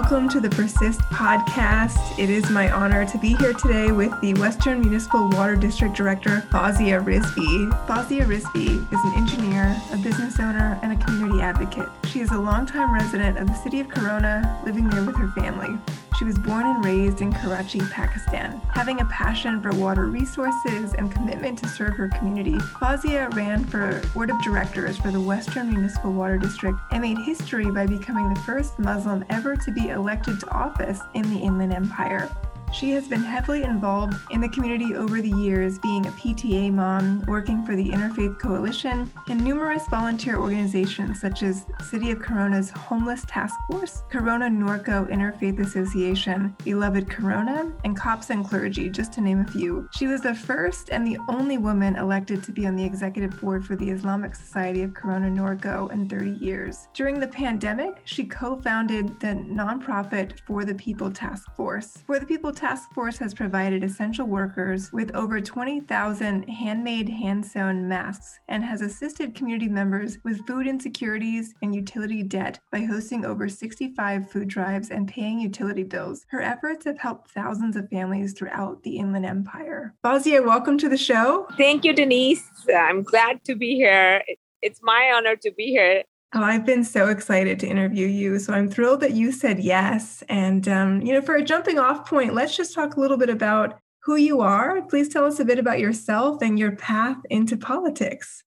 welcome to the Persist podcast. It is my honor to be here today with the Western Municipal Water District Director, Fawzia Rizvi. Fawzia Rizvi is an engineer, a business owner, and a community advocate. She is a longtime resident of the city of Corona, living there with her family. She was born and raised in Karachi, Pakistan. Having a passion for water resources and commitment to serve her community, Fawzia ran for board of directors for the Western Municipal Water District and made history by becoming the first Muslim ever to be elected to office in the Inland Empire. She has been heavily involved in the community over the years, being a PTA mom, working for the Interfaith Coalition, and numerous volunteer organizations such as City of Corona's Homeless Task Force, Corona Norco Interfaith Association, Beloved Corona, and Cops and Clergy, just to name a few. She was the first and the only woman elected to be on the executive board for the Islamic Society of Corona Norco in 30 years. During the pandemic, she co founded the nonprofit For the People Task Force. For the People task force has provided essential workers with over 20,000 handmade, hand sewn masks and has assisted community members with food insecurities and utility debt by hosting over 65 food drives and paying utility bills. Her efforts have helped thousands of families throughout the Inland Empire. Fawzia, welcome to the show. Thank you, Denise. I'm glad to be here. It's my honor to be here Oh, I've been so excited to interview you. So I'm thrilled that you said yes. And, um, you know, for a jumping off point, let's just talk a little bit about who you are. Please tell us a bit about yourself and your path into politics.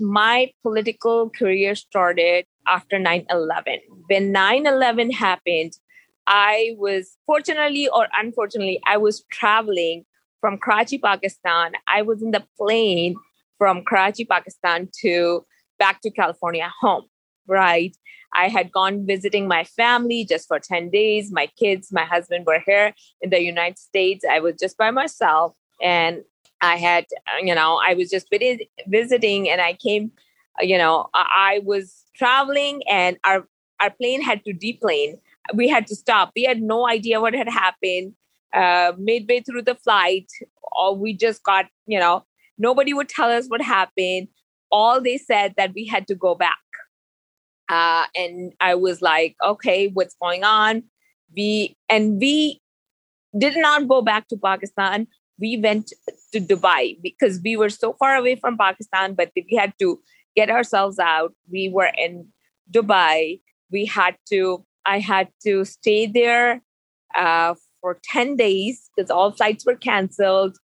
My political career started after 9 11. When 9 11 happened, I was fortunately or unfortunately, I was traveling from Karachi, Pakistan. I was in the plane from Karachi, Pakistan to back to California home, right? I had gone visiting my family just for 10 days. My kids, my husband were here in the United States. I was just by myself. And I had, you know, I was just visiting and I came, you know, I was traveling and our, our plane had to deplane. We had to stop. We had no idea what had happened. Uh, midway through the flight, or we just got, you know, nobody would tell us what happened all they said that we had to go back. Uh, and I was like, okay, what's going on? We and we did not go back to Pakistan. We went to Dubai because we were so far away from Pakistan, but we had to get ourselves out. We were in Dubai. We had to, I had to stay there uh, for 10 days because all flights were canceled.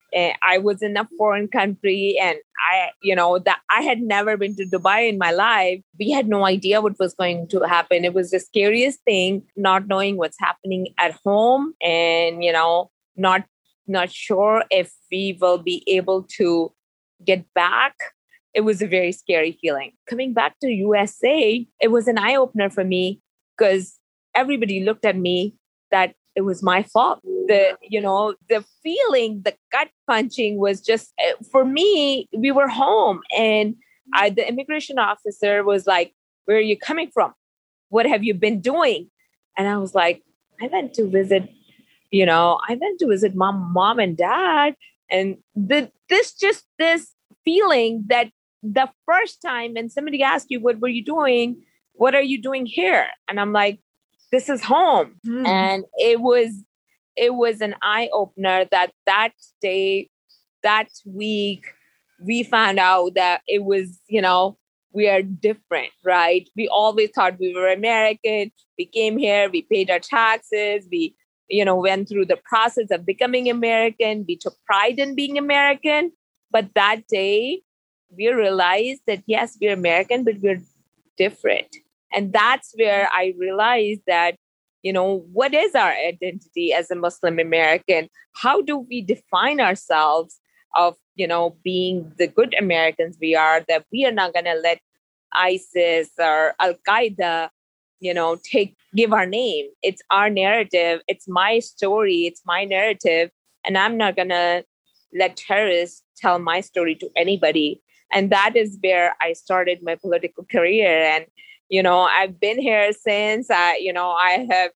I was in a foreign country and I, you know, that I had never been to Dubai in my life. We had no idea what was going to happen. It was the scariest thing, not knowing what's happening at home and, you know, not not sure if we will be able to get back. It was a very scary feeling. Coming back to USA, it was an eye opener for me because everybody looked at me that it was my fault. The you know the feeling the gut punching was just eh, for me we were home and I, the immigration officer was like where are you coming from? What have you been doing? And i was like i went to visit you know i went to visit mom mom and dad. And the this just this feeling that the first time when somebody asked you what were you doing? What are you doing here? And i'm like this is home. Mm. and it was it was an eye opener that that day that week we found out that it was you know we are different right? We always thought we were american. We came here we paid our taxes we you know went through the process of becoming american. We took pride in being american. But that day we realized that yes we're american but we're different and that's where i realized that you know what is our identity as a muslim american? How do we define ourselves of you know being the good americans we are that we are not going to let isis or al qaeda you know take give our name? It's our narrative it's my story it's my narrative and i'm not going to let terrorists tell my story to anybody. And that is where i started my political career and you know i've been here since i you know i have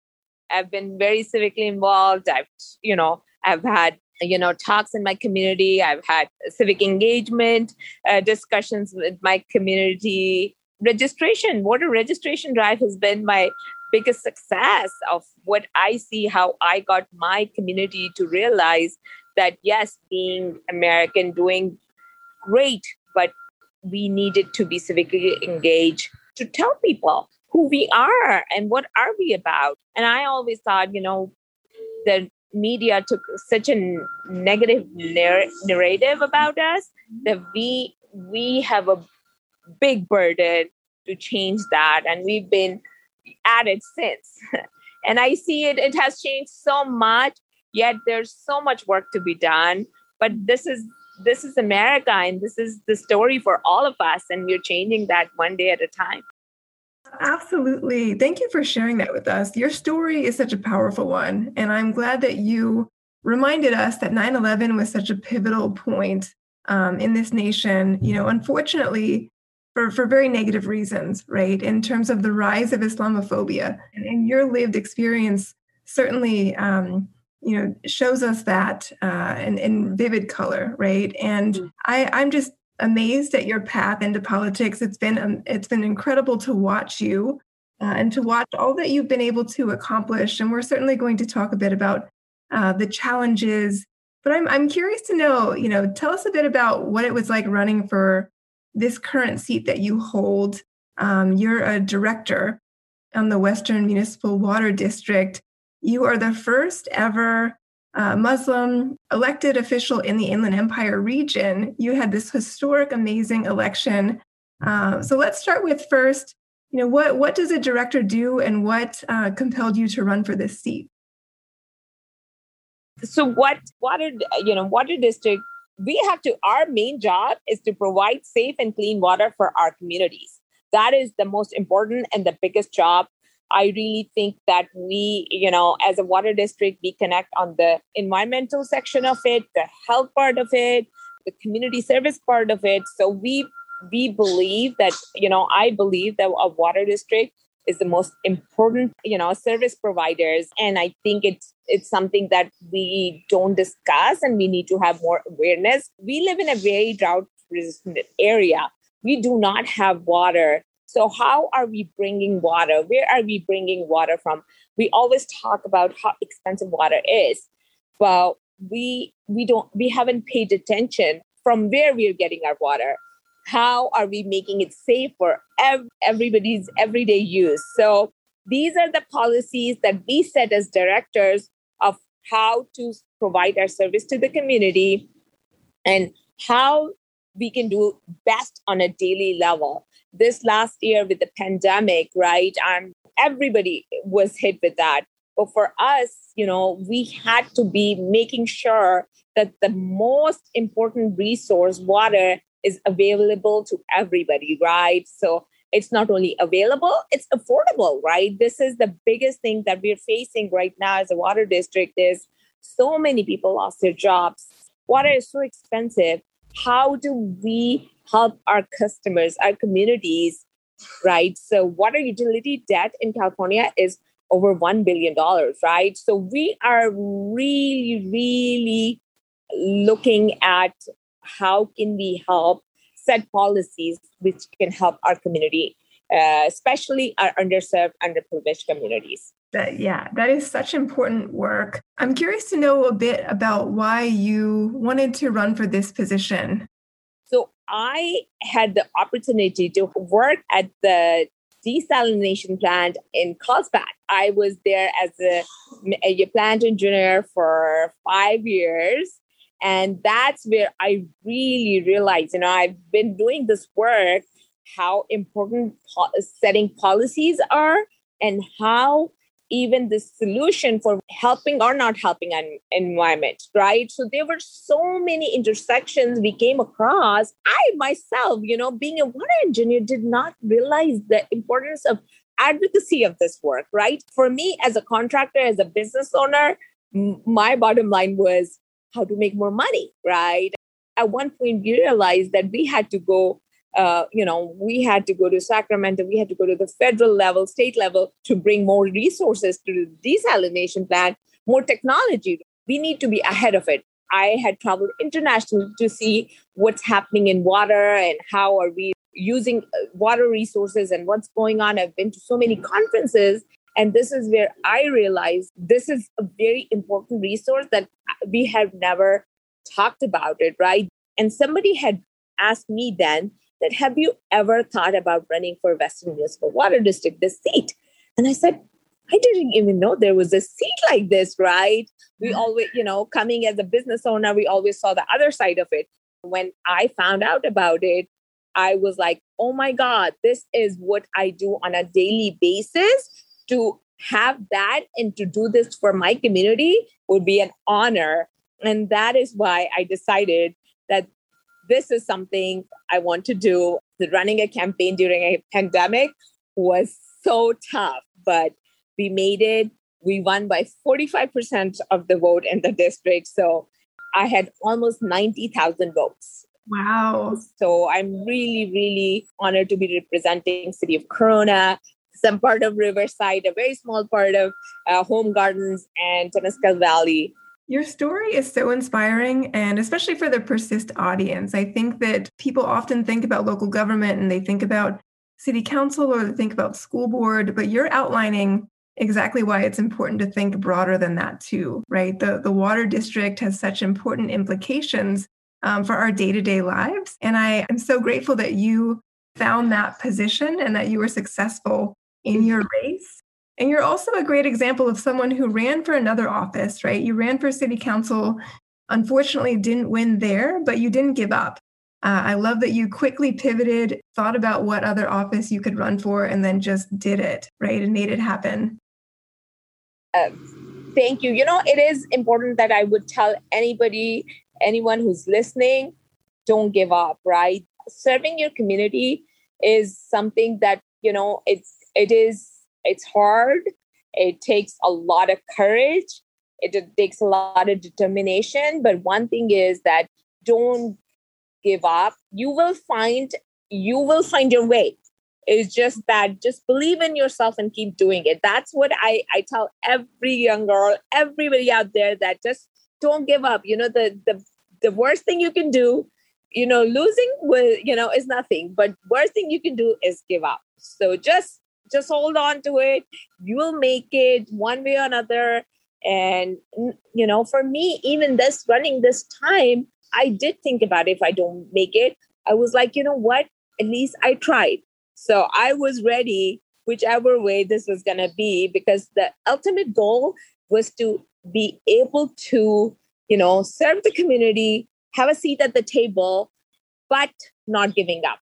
i've been very civically involved. I've you know i've had you know talks in my community. I've had civic engagement uh, discussions with my community. Registration voter registration drive has been my biggest success of what I see how I got my community to realize that yes, being American, doing great, but we needed to be civically engaged to tell people who we are and what are we about. And I always thought, you know, the media took such a negative narr- narrative about us that we we have a big burden to change that. And we've been at it since. And i see it it has changed so much yet there's so much work to be done. But this is this is america and this is the story for all of us and we're changing that one day at a time. Absolutely. Thank you for sharing that with us. Your story is such a powerful one and i'm glad that you reminded us that 9-11 was such a pivotal point um, in this nation you know unfortunately for, for very negative reasons right in terms of the rise of islamophobia. And, and your lived experience certainly um, you know shows us that uh, in, in vivid color right? And mm-hmm. I, i'm just amazed at your path into politics. It's been um, it's been incredible to watch you uh, and to watch all that you've been able to accomplish. And we're certainly going to talk a bit about uh, the challenges. But I'm, I'm curious to know you know tell us a bit about what it was like running for this current seat that you hold. Um, you're a director on the western municipal water district you are the first ever uh, Muslim elected official in the Inland Empire region. You had this historic, amazing election. Uh, so let's start with first, you know, what, what does a director do and what uh, compelled you to run for this seat? So what water, you know, water district, we have to, our main job is to provide safe and clean water for our communities. That is the most important and the biggest job I really think that we, you know, as a water district, we connect on the environmental section of it, the health part of it, the community service part of it. So we we believe that, you know, I believe that a water district is the most important, you know, service providers. And I think it's it's something that we don't discuss and we need to have more awareness. We live in a very drought resistant area. We do not have water so, how are we bringing water? Where are we bringing water from? We always talk about how expensive water is, but we we don't we haven't paid attention from where we are getting our water. How are we making it safe for ev- everybody's everyday use? So, these are the policies that we set as directors of how to provide our service to the community and how we can do best on a daily level this last year with the pandemic, right? And everybody was hit with that. But for us, you know, we had to be making sure that the most important resource, water, is available to everybody, right? So it's not only available, it's affordable, right? This is the biggest thing that we're facing right now as a water district is so many people lost their jobs. Water is so expensive. How do we help our customers, our communities, right? So, water utility debt in California is over $1 billion, right? So, we are really, really looking at how can we help set policies which can help our community, uh, especially our underserved, underprivileged communities. That, yeah, that is such important work. I'm curious to know a bit about why you wanted to run for this position. So I had the opportunity to work at the desalination plant in Carlsbad. I was there as a, a plant engineer for five years. And that's where I really realized, you know, I've been doing this work, how important po- setting policies are and how even the solution for helping or not helping an environment, right? So there were so many intersections we came across. I myself, you know, being a water engineer, did not realize the importance of advocacy of this work, right? For me, as a contractor, as a business owner, my bottom line was how to make more money, right? At one point, we realized that we had to go uh, you know, we had to go to Sacramento, we had to go to the federal level, state level to bring more resources to the desalination plant, more technology. We need to be ahead of it. I had traveled internationally to see what's happening in water and how are we using uh, water resources and what's going on. I've been to so many conferences And this is where I realized this is a very important resource that we have never talked about it, right? And somebody had asked me then that have you ever thought about running for Western Municipal Water District, this seat? And I said, I didn't even know there was a seat like this, right? We mm-hmm. always, you know, coming as a business owner, we always saw the other side of it. When I found out about it, I was like, oh my God, this is what I do on a daily basis. To have that and to do this for my community would be an honor. And that is why I decided that this is something I want to do. The running a campaign during a pandemic was so tough, but we made it. We won by 45% of the vote in the district. So I had almost 90,000 votes. Wow. So I'm really, really honored to be representing City of Corona, some part of Riverside, a very small part of uh, Home Gardens and Temescal Valley. Your story is so inspiring, and especially for the Persist audience. I think that people often think about local government and they think about city council or they think about school board, but you're outlining exactly why it's important to think broader than that too, right? The the water district has such important implications um, for our day to day lives, and I am so grateful that you found that position and that you were successful in your race. And you're also a great example of someone who ran for another office, right? You ran for city council, unfortunately didn't win there, but you didn't give up. Uh, I love that you quickly pivoted, thought about what other office you could run for, and then just did it, right? And made it happen. Uh, thank you. You know, it is important that I would tell anybody, anyone who's listening, don't give up, right? Serving your community is something that, you know, it's, it is, it's hard. It takes a lot of courage. It takes a lot of determination. But one thing is that don't give up. You will find, you will find your way it's just that just believe in yourself and keep doing it that's what i i tell every young girl everybody out there that just don't give up you know the the the worst thing you can do you know losing will you know is nothing but worst thing you can do is give up so just just hold on to it. You will make it one way or another. And you know for me even this running this time i did think about if i don't make it i was like you know what? At least i tried. So I was ready, whichever way this was going to be, because the ultimate goal was to be able to, you know, serve the community, have a seat at the table, but not giving up.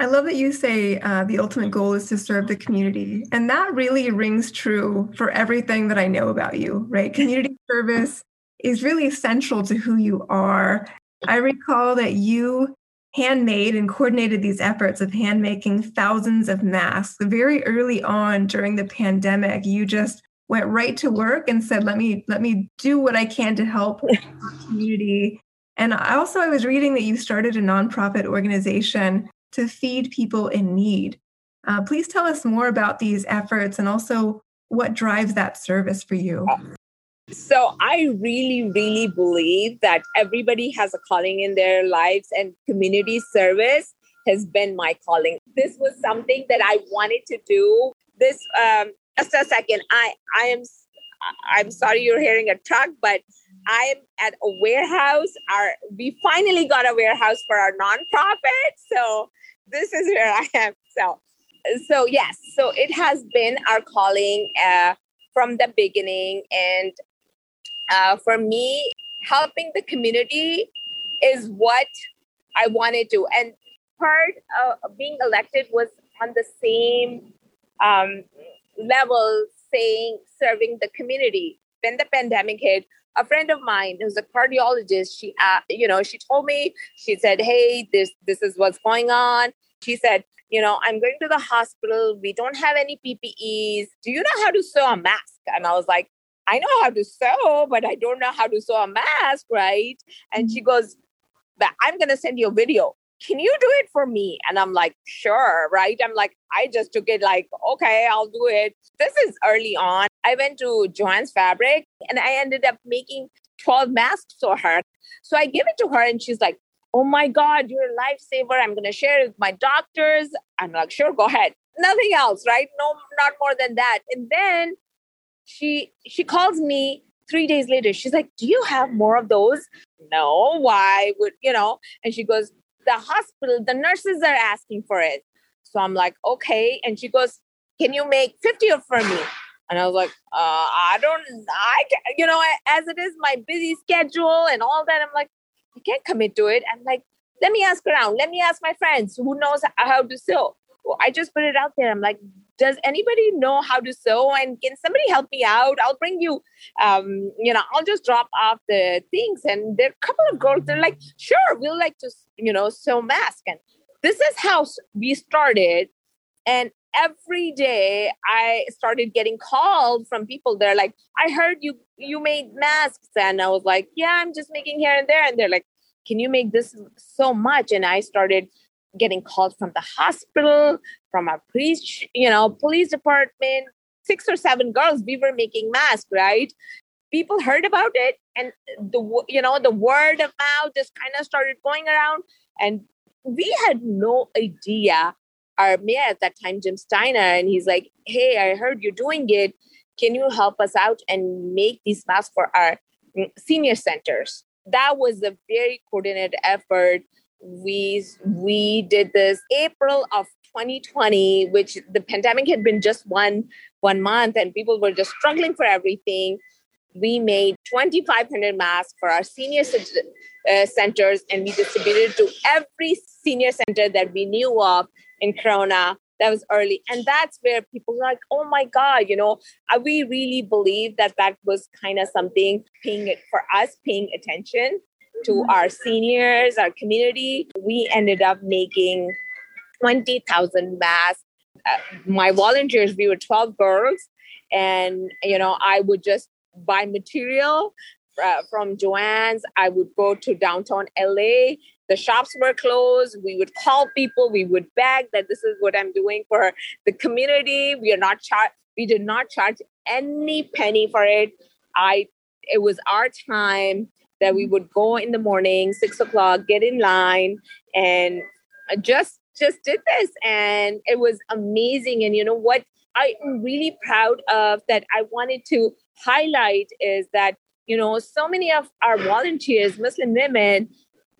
I love that you say uh, the ultimate goal is to serve the community. And that really rings true for everything that I know about you, right? Community service is really central to who you are. I recall that you handmade and coordinated these efforts of handmaking thousands of masks very early on during the pandemic you just went right to work and said let me let me do what i can to help our community and I also i was reading that you started a nonprofit organization to feed people in need uh, please tell us more about these efforts and also what drives that service for you so I really, really believe that everybody has a calling in their lives, and community service has been my calling. This was something that I wanted to do. This, um, just a second. I, I am, I'm sorry you're hearing a truck, but I'm at a warehouse. Our, we finally got a warehouse for our nonprofit. So this is where I am. So, so yes. So it has been our calling. Uh, from the beginning and uh, for me, helping the community is what I wanted to. And part of being elected was on the same um, level, saying serving the community. When the pandemic hit, a friend of mine who's a cardiologist, she, uh, you know, she told me, she said, "Hey, this this is what's going on." She said, "You know, I'm going to the hospital. We don't have any PPEs. Do you know how to sew a mask?" And I was like, I know how to sew, but I don't know how to sew a mask, right? And she mm-hmm. goes, but I'm going to send you a video. Can you do it for me? And I'm like, sure, right? I'm like, I just took it like, okay, I'll do it. This is early on. I went to Joanne's Fabric and I ended up making 12 masks for her. So I give it to her and she's like, oh my God, you're a lifesaver. I'm going to share it with my doctors. I'm like, sure, go ahead. nothing else, right? No, not more than that. And then she she calls me three days later. She's like, "Do you have more of those?" No. Why would you know? And she goes, "The hospital, the nurses are asking for it." So I'm like, "Okay." And she goes, "Can you make fifty of for me?" And I was like, uh, I don't, I, you know, as it is my busy schedule and all that, I'm like, I can't commit to it. I'm like, let me ask around. Let me ask my friends who knows how to sew. Well, I just put it out there. I'm like, does anybody know how to sew? And can somebody help me out? I'll bring you, um, you know, I'll just drop off the things. And there are a couple of girls, they're like, sure, we'll like to, you know, sew mask. And this is how we started. And every day I started getting called from people. They're like, I heard you you made masks. And I was like, Yeah, I'm just making here and there. And they're like, Can you make this so much? And I started getting called from the hospital, from our police, you know, police department, six or seven girls, we were making masks, right? People heard about it and the you know the word of mouth just kind of started going around and we had no idea our mayor at that time, Jim Steiner, and he's like, Hey, I heard you're doing it. Can you help us out and make these masks for our mm, senior centers? That was a very coordinated effort. We we did this April of 2020, which the pandemic had been just one one month, and people were just struggling for everything. We made 2,500 masks for our senior uh, centers, and we distributed to every senior center that we knew of in Corona. That was early. And that's where people were like, oh my God, you know, we really believe that that was kind of something paying it for us, paying attention to our seniors, our community. We ended up making 20,000 masks. Uh, my volunteers, we were 12 girls. And, you know, I would just buy material uh, from Joanne's. I would go to downtown LA the shops were closed we would call people we would beg that this is what i'm doing for the community we are not charge we did not charge any penny for it i it was our time that we would go in the morning six o'clock get in line and just just did this and it was amazing and you know what i'm really proud of that i wanted to highlight is that you know so many of our volunteers muslim women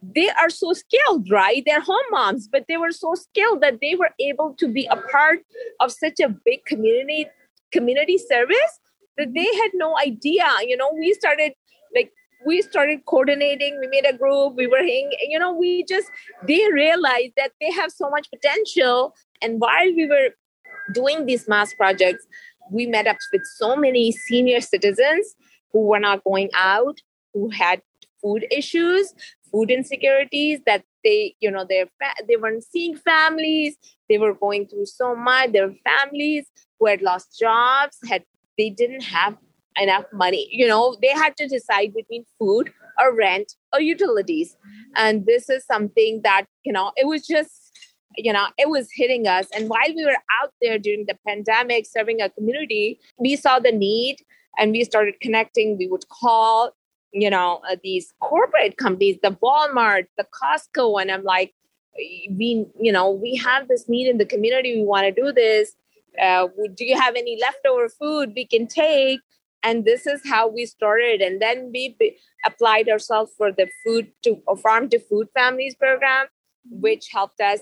they are so skilled, right? They're home moms, but they were so skilled that they were able to be a part of such a big community community service that they had no idea. You know, we started like we started coordinating. We made a group. We were hanging. You know, we just they realized that they have so much potential. And while we were doing these mass projects, we met up with so many senior citizens who were not going out, who had food issues, food insecurities that they you know they fa- they weren't seeing families they were going through so much their families who had lost jobs had they didn't have enough money. You know they had to decide between food or rent or utilities. And this is something that you know it was just you know it was hitting us. And while we were out there during the pandemic serving a community we saw the need and we started connecting. We would call you know uh, these corporate companies the walmart the costco and i'm like we you know we have this need in the community. We want to do this. Uh, do you have any leftover food we can take and this is how we started and then we b- applied ourselves for the food to farm to food families program which helped us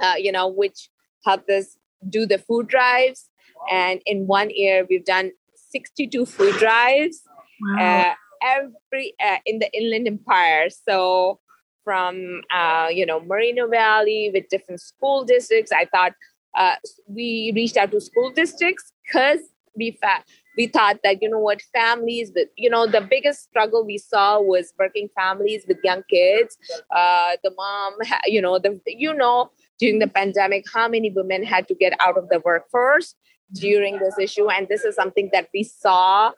uh, you know which helped us do the food drives and in one year we've done 62 food drives wow. uh, every uh, in the Inland Empire. So from uh, you know Moreno Valley with different school districts. I thought uh, we reached out to school districts because we fa- we thought that you know what families but you know the biggest struggle we saw was working families with young kids. Uh, the mom you know the you know during the pandemic how many women had to get out of the workforce during this issue. And this is something that we saw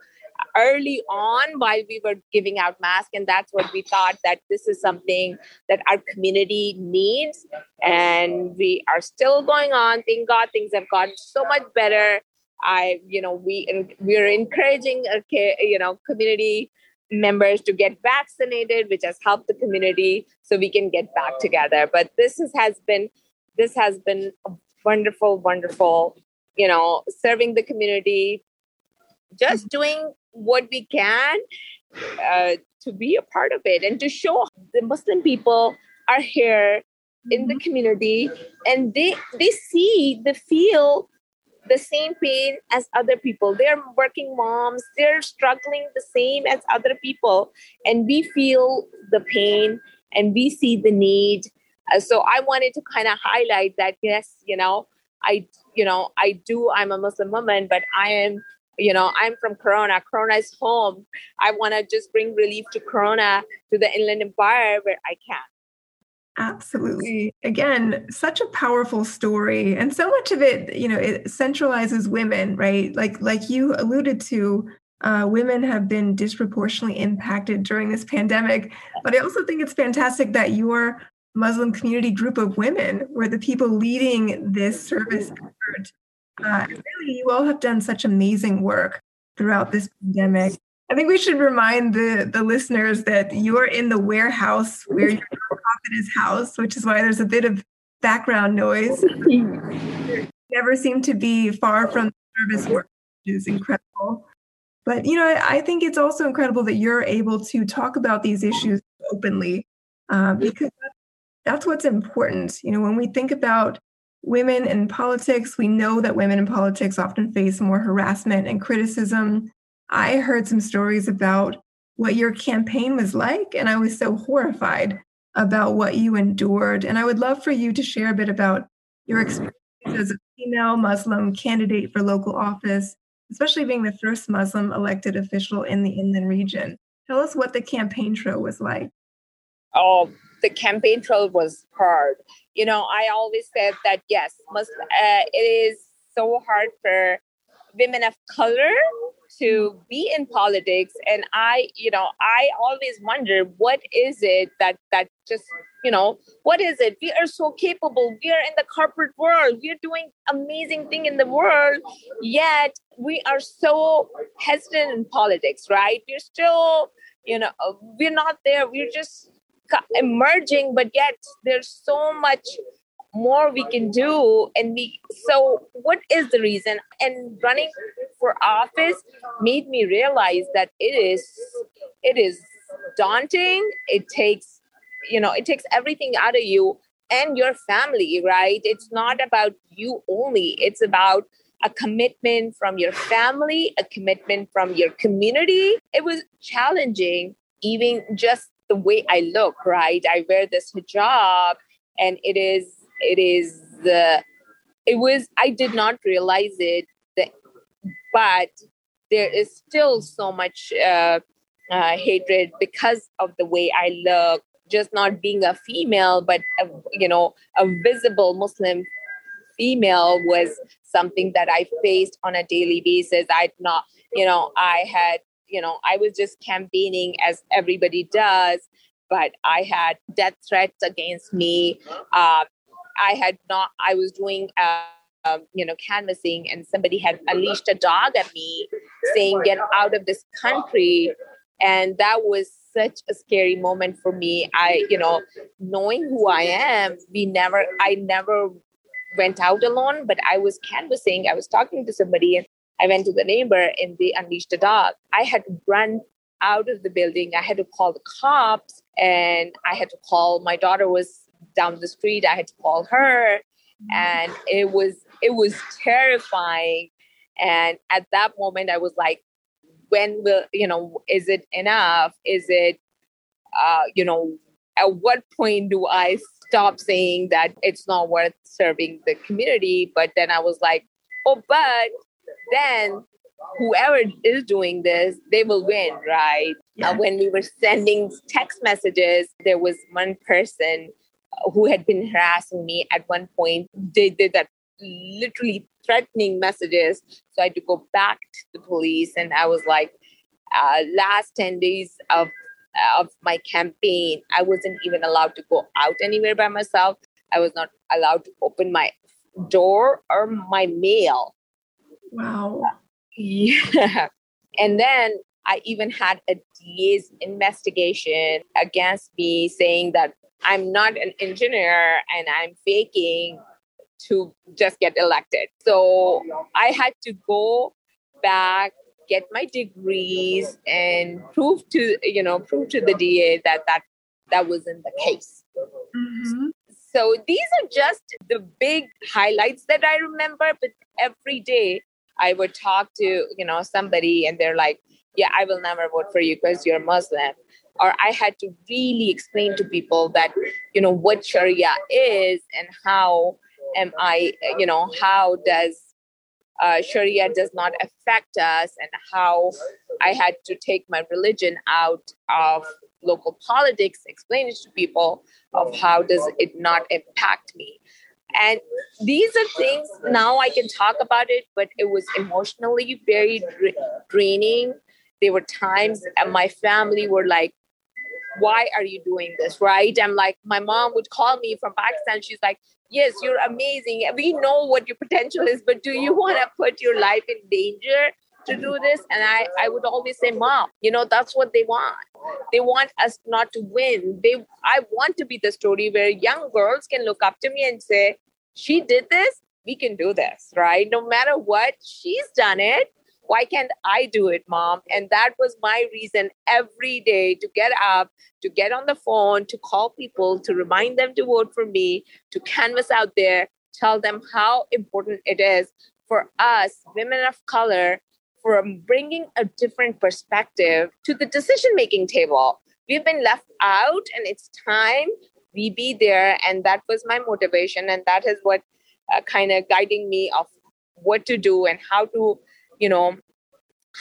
early on while we were giving out masks. And that's what we thought that this is something that our community needs. And we are still going on. Thank god things have gotten so much better i you know we and we're encouraging a you know community members to get vaccinated which has helped the community so we can get back together but this is, has been this has been wonderful, wonderful, you know, serving the community, just doing what we can uh, to be a part of it and to show the Muslim people are here in the mm-hmm. community and they they see they feel the same pain as other people. They're working moms. They're struggling the same as other people. And we feel the pain and we see the need. Uh, so i wanted to kind of highlight that yes you know i you know i do i'm a muslim woman but i am you know i'm from corona. Corona is home. I want to just bring relief to corona to the inland empire where i can Absolutely. Again, such a powerful story. And so much of it, you know, it centralizes women, right? Like like you alluded to, uh, women have been disproportionately impacted during this pandemic. But I also think it's fantastic that your Muslim community group of women were the people leading this service effort. Uh, really, you all have done such amazing work throughout this pandemic. I think we should remind the, the listeners that you're in the warehouse where your nonprofit is housed, which is why there's a bit of background noise. never seem to be far from the service work, which is incredible. But you know, I, I, think it's also incredible that you're able to talk about these issues openly, uh, because that's what's important. You know, when we think about women in politics, we know that women in politics often face more harassment and criticism I heard some stories about what your campaign was like, and I was so horrified about what you endured. And I would love for you to share a bit about your experience as a female Muslim candidate for local office, especially being the first Muslim elected official in the inland region. Tell us what the campaign trail was like. Oh, the campaign trail was hard. You know, I always said that yes, must, uh, it is so hard for women of color to mm-hmm. be in politics and i you know i always wonder what is it that that just you know what is it? We are so capable. We are in the corporate world. We are doing amazing thing in the world yet we are so hesitant in politics right? We're still you know we're not there. We're just emerging but yet there's so much more we can do and we so what is the reason? And running for office made me realize that it is it is daunting. It takes you know it takes everything out of you and your family right? It's not about you only. It's about a commitment from your family a commitment from your community. It was challenging even just the way i look right? I wear this hijab and it is it is the it was i did not realize it that, but there is still so much uh, uh, hatred because of the way i look just not being a female but a, you know a visible muslim female was something that i faced on a daily basis. I'd not you know i had you know i was just campaigning as everybody does but i had death threats against me uh, I had not, I was doing, uh, um, you know, canvassing and somebody had unleashed a dog at me saying, get out of this country. And that was such a scary moment for me. I, you know, knowing who I am, we never, I never went out alone, but I was canvassing. I was talking to somebody and I went to the neighbor and they unleashed a dog. I had to run out of the building. I had to call the cops and I had to call my daughter was down the street. I had to call her, and it was it was terrifying. And at that moment, I was like, when will you know? Is it enough? Is it, uh, you know, at what point do I stop saying that it's not worth serving the community? But then I was like, oh, but then whoever is doing this, they will win, right? Yeah. Uh, when we were sending text messages, there was one person who had been harassing me at one point they did that literally threatening messages. So i had to go back to the police and i was like uh, last 10 days of of my campaign i wasn't even allowed to go out anywhere by myself. I was not allowed to open my door or my mail. Wow. Yeah. And then I even had a DA's investigation against me saying that I'm not an engineer and I'm faking to just get elected. So I had to go back, get my degrees, and prove to you know prove to the DA that that that wasn't the case. Mm-hmm. So these are just the big highlights that I remember. But every day I would talk to you know somebody, and they're like, "Yeah, I will never vote for you because you're Muslim." Or I had to really explain to people that you know what Sharia is and how am I, you know, how does uh, Sharia does not affect us and how I had to take my religion out of local politics, explain it to people of how does it not impact me. And these are things now I can talk about it, but it was emotionally very draining. There were times and my family were like, why are you doing this? Right. I'm like, my mom would call me from Pakistan. She's like, yes, you're amazing. We know what your potential is, but do you want to put your life in danger to do this? And I, I would always say, Mom, you know, that's what they want. They want us not to win. They I want to be the story where young girls can look up to me and say, She did this, we can do this, right? No matter what, she's done it why can't I do it, mom? And that was my reason every day to get up, to get on the phone, to call people, to remind them to vote for me, to canvas out there, tell them how important it is for us, women of color, from bringing a different perspective to the decision making table. We've been left out, and it's time we be there. And that was my motivation. And that is what uh, kind of guiding me of what to do and how to you know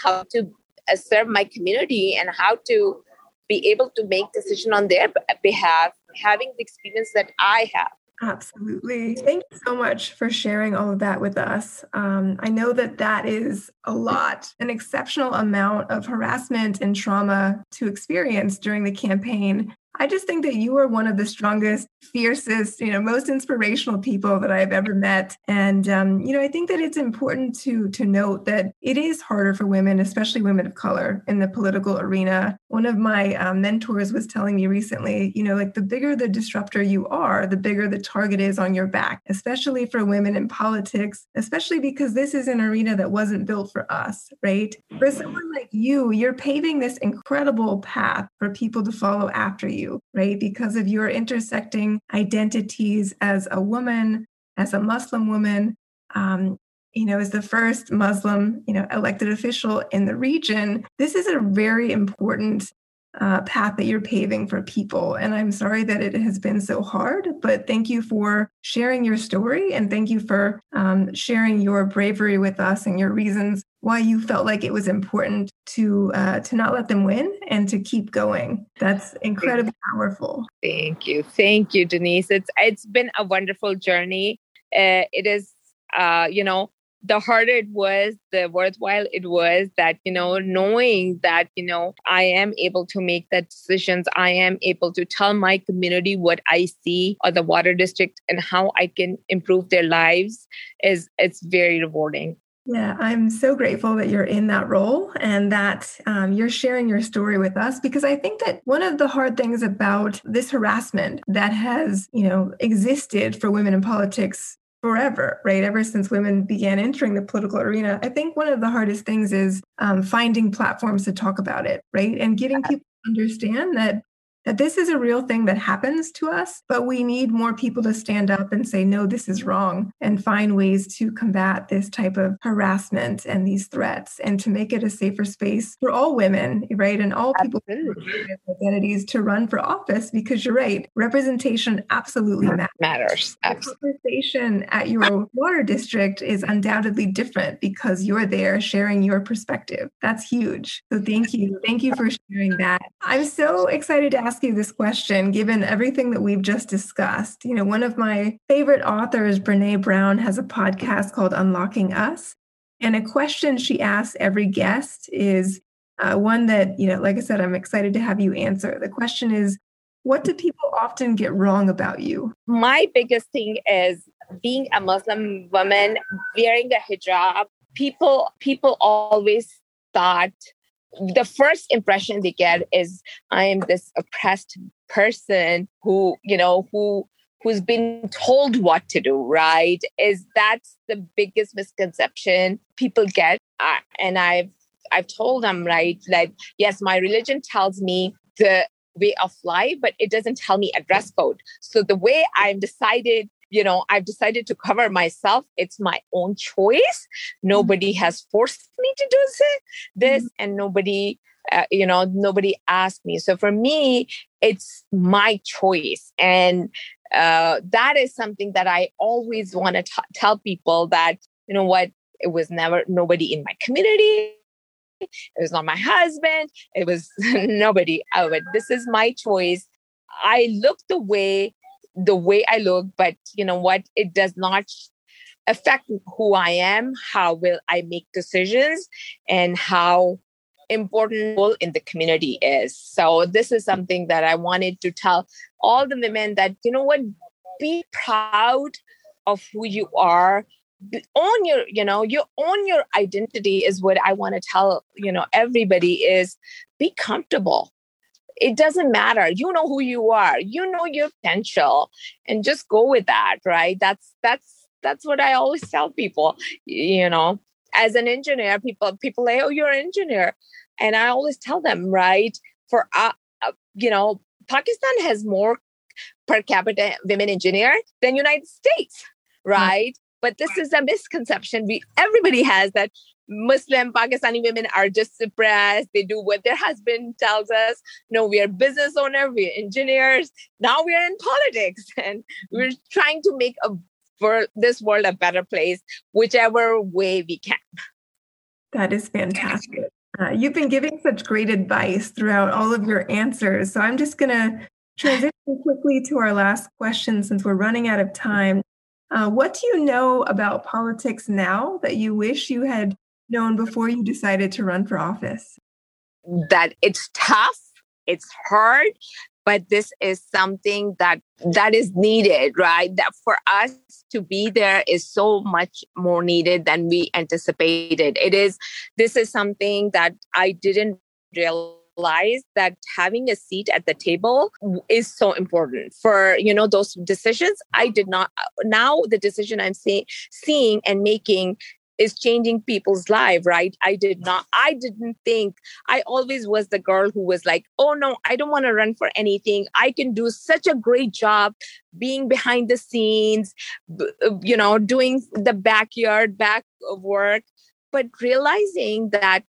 how to serve my community and how to be able to make decision on their behalf having the experience that i have Absolutely. Thank you so much for sharing all of that with us. Um, I know that that is a lot, an exceptional amount of harassment and trauma to experience during the campaign. I just think that you are one of the strongest, fiercest, you know, most inspirational people that I've ever met. And um, you know, I think that it's important to to note that it is harder for women, especially women of color, in the political arena. One of my um, mentors was telling me recently, you know, like the bigger the disruptor you are, the bigger the target is on your back, especially for women in politics, especially because this is an arena that wasn't built for us, right? For someone like you, you're paving this incredible path for people to follow after you you, right? Because of your intersecting identities as a woman, as a Muslim woman, um, you know, as the first Muslim, you know, elected official in the region. This is a very important uh, path that you're paving for people. And I'm sorry that it has been so hard, but thank you for sharing your story and thank you for um, sharing your bravery with us and your reasons why you felt like it was important to uh, to not let them win and to keep going. That's incredibly powerful. Thank you, thank you, Denise. It's it's been a wonderful journey. Uh, it is, uh, you know, the harder it was, the worthwhile it was that, you know, knowing that, you know, I am able to make the decisions, I am able to tell my community what I see or the water district and how I can improve their lives is it's very rewarding. Yeah, I'm so grateful that you're in that role and that um, you're sharing your story with us because I think that one of the hard things about this harassment that has, you know, existed for women in politics forever, right? Ever since women began entering the political arena, I think one of the hardest things is um, finding platforms to talk about it, right? And getting people to understand that that this is a real thing that happens to us, but we need more people to stand up and say, no, this is wrong, and find ways to combat this type of harassment and these threats and to make it a safer space for all women, right? And all people with identities to run for office because you're right, representation absolutely matters. matters. Absolutely. Representation at your water district is undoubtedly different because you're there sharing your perspective. That's huge. So thank you. Thank you for sharing that. I'm so excited to ask ask you this question, given everything that we've just discussed. You know, one of my favorite authors, Brene Brown, has a podcast called Unlocking Us. And a question she asks every guest is uh, one that, you know, like I said, I'm excited to have you answer. The question is, what do people often get wrong about you? My biggest thing is being a Muslim woman, wearing a hijab. People, people always thought the first impression they get is I am this oppressed person who, you know, who who's been told what to do, right? Is that's the biggest misconception people get. Uh, and I've I've told them, right, like, yes, my religion tells me the way of life, but it doesn't tell me a dress code. So the way I'm decided, you know, I've decided to cover myself, it's my own choice. Nobody has forced me to do this, mm-hmm. and nobody uh, you know nobody asked me. So for me it's my choice. And uh, that is something that i always want to tell people that you know what? It was never nobody in my community. It was not my husband. It was nobody. Oh, but this is my choice. I look the way the way i look but you know what? It does not affect who i am how will i make decisions and how important role in the community is. So this is something that I wanted to tell all the women that you know what? Be proud of who you are. Own your you know your own your identity is what i want to tell you know everybody is be comfortable it doesn't matter you know who you are you know your potential and just go with that right that's that's that's what i always tell people you know as an engineer people people say oh you're an engineer and I always tell them, right, for, uh, uh, you know, Pakistan has more per capita women engineer than United States, hmm. right? Mm-hmm. But this is a misconception we everybody has that Muslim Pakistani women are just suppressed. They do what their husband tells us. No, we are business owner, we are engineers. Now we are in politics, and we're trying to make a for this world a better place, whichever way we can. That is fantastic. Uh, you've been giving such great advice throughout all of your answers. So I'm just going to transition quickly to our last question since we're running out of time. Uh, what do you know about politics now that you wish you had known before you decided to run for office? That it's tough, it's hard, but this is something that that is needed right? That for us to be there is so much more needed than we anticipated. It is this is something that i didn't realize that having a seat at the table is so important for you know those decisions. I did not uh, now the decision i'm see, seeing and making is changing people's life right? I did not i didn't think i always was the girl who was like oh no i don't want to run for anything. I can do such a great job being behind the scenes uh, you know doing the backyard back work. But realizing that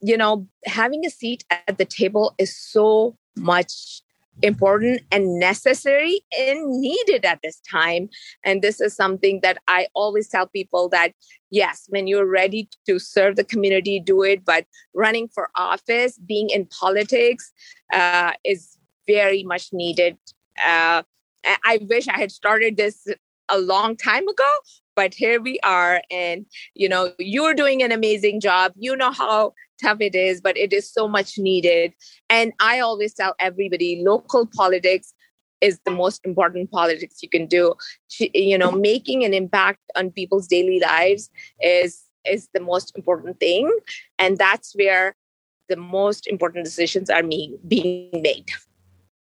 you know having a seat at the table is so much important and necessary and needed at this time. And this is something that i always tell people that yes when you're ready to serve the community do it. But running for office being in politics uh, is very much needed. Uh, i wish i had started this a long time ago but here we are. And you know you're doing an amazing job. You know how tough it is, but it is so much needed. And I always tell everybody local politics is the most important politics you can do. You know, making an impact on people's daily lives is is the most important thing. And that's where the most important decisions are being made.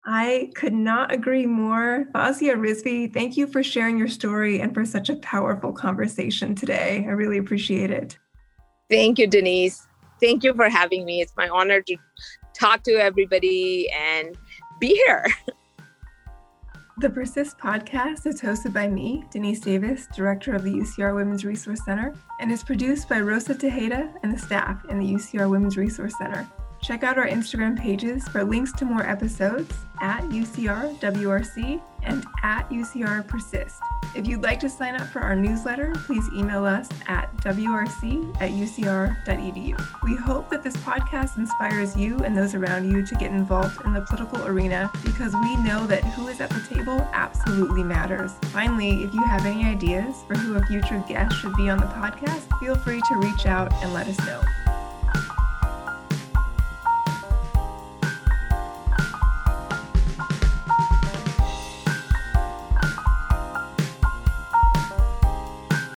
I could not agree more. Fawzia Rizvi, thank you for sharing your story and for such a powerful conversation today. I really appreciate it. Thank you, Denise thank you for having me. It's my honor to talk to everybody and be here. The Persist podcast is hosted by me, Denise Davis, director of the UCR Women's Resource Center, and is produced by Rosa Tejeda and the staff in the UCR Women's Resource Center. Check out our Instagram pages for links to more episodes at UCRWRC and at UCR Persist. If you'd like to sign up for our newsletter, please email us at wrc at ucr.edu. We hope that this podcast inspires you and those around you to get involved in the political arena because we know that who is at the table absolutely matters. Finally, if you have any ideas for who a future guest should be on the podcast, feel free to reach out and let us know.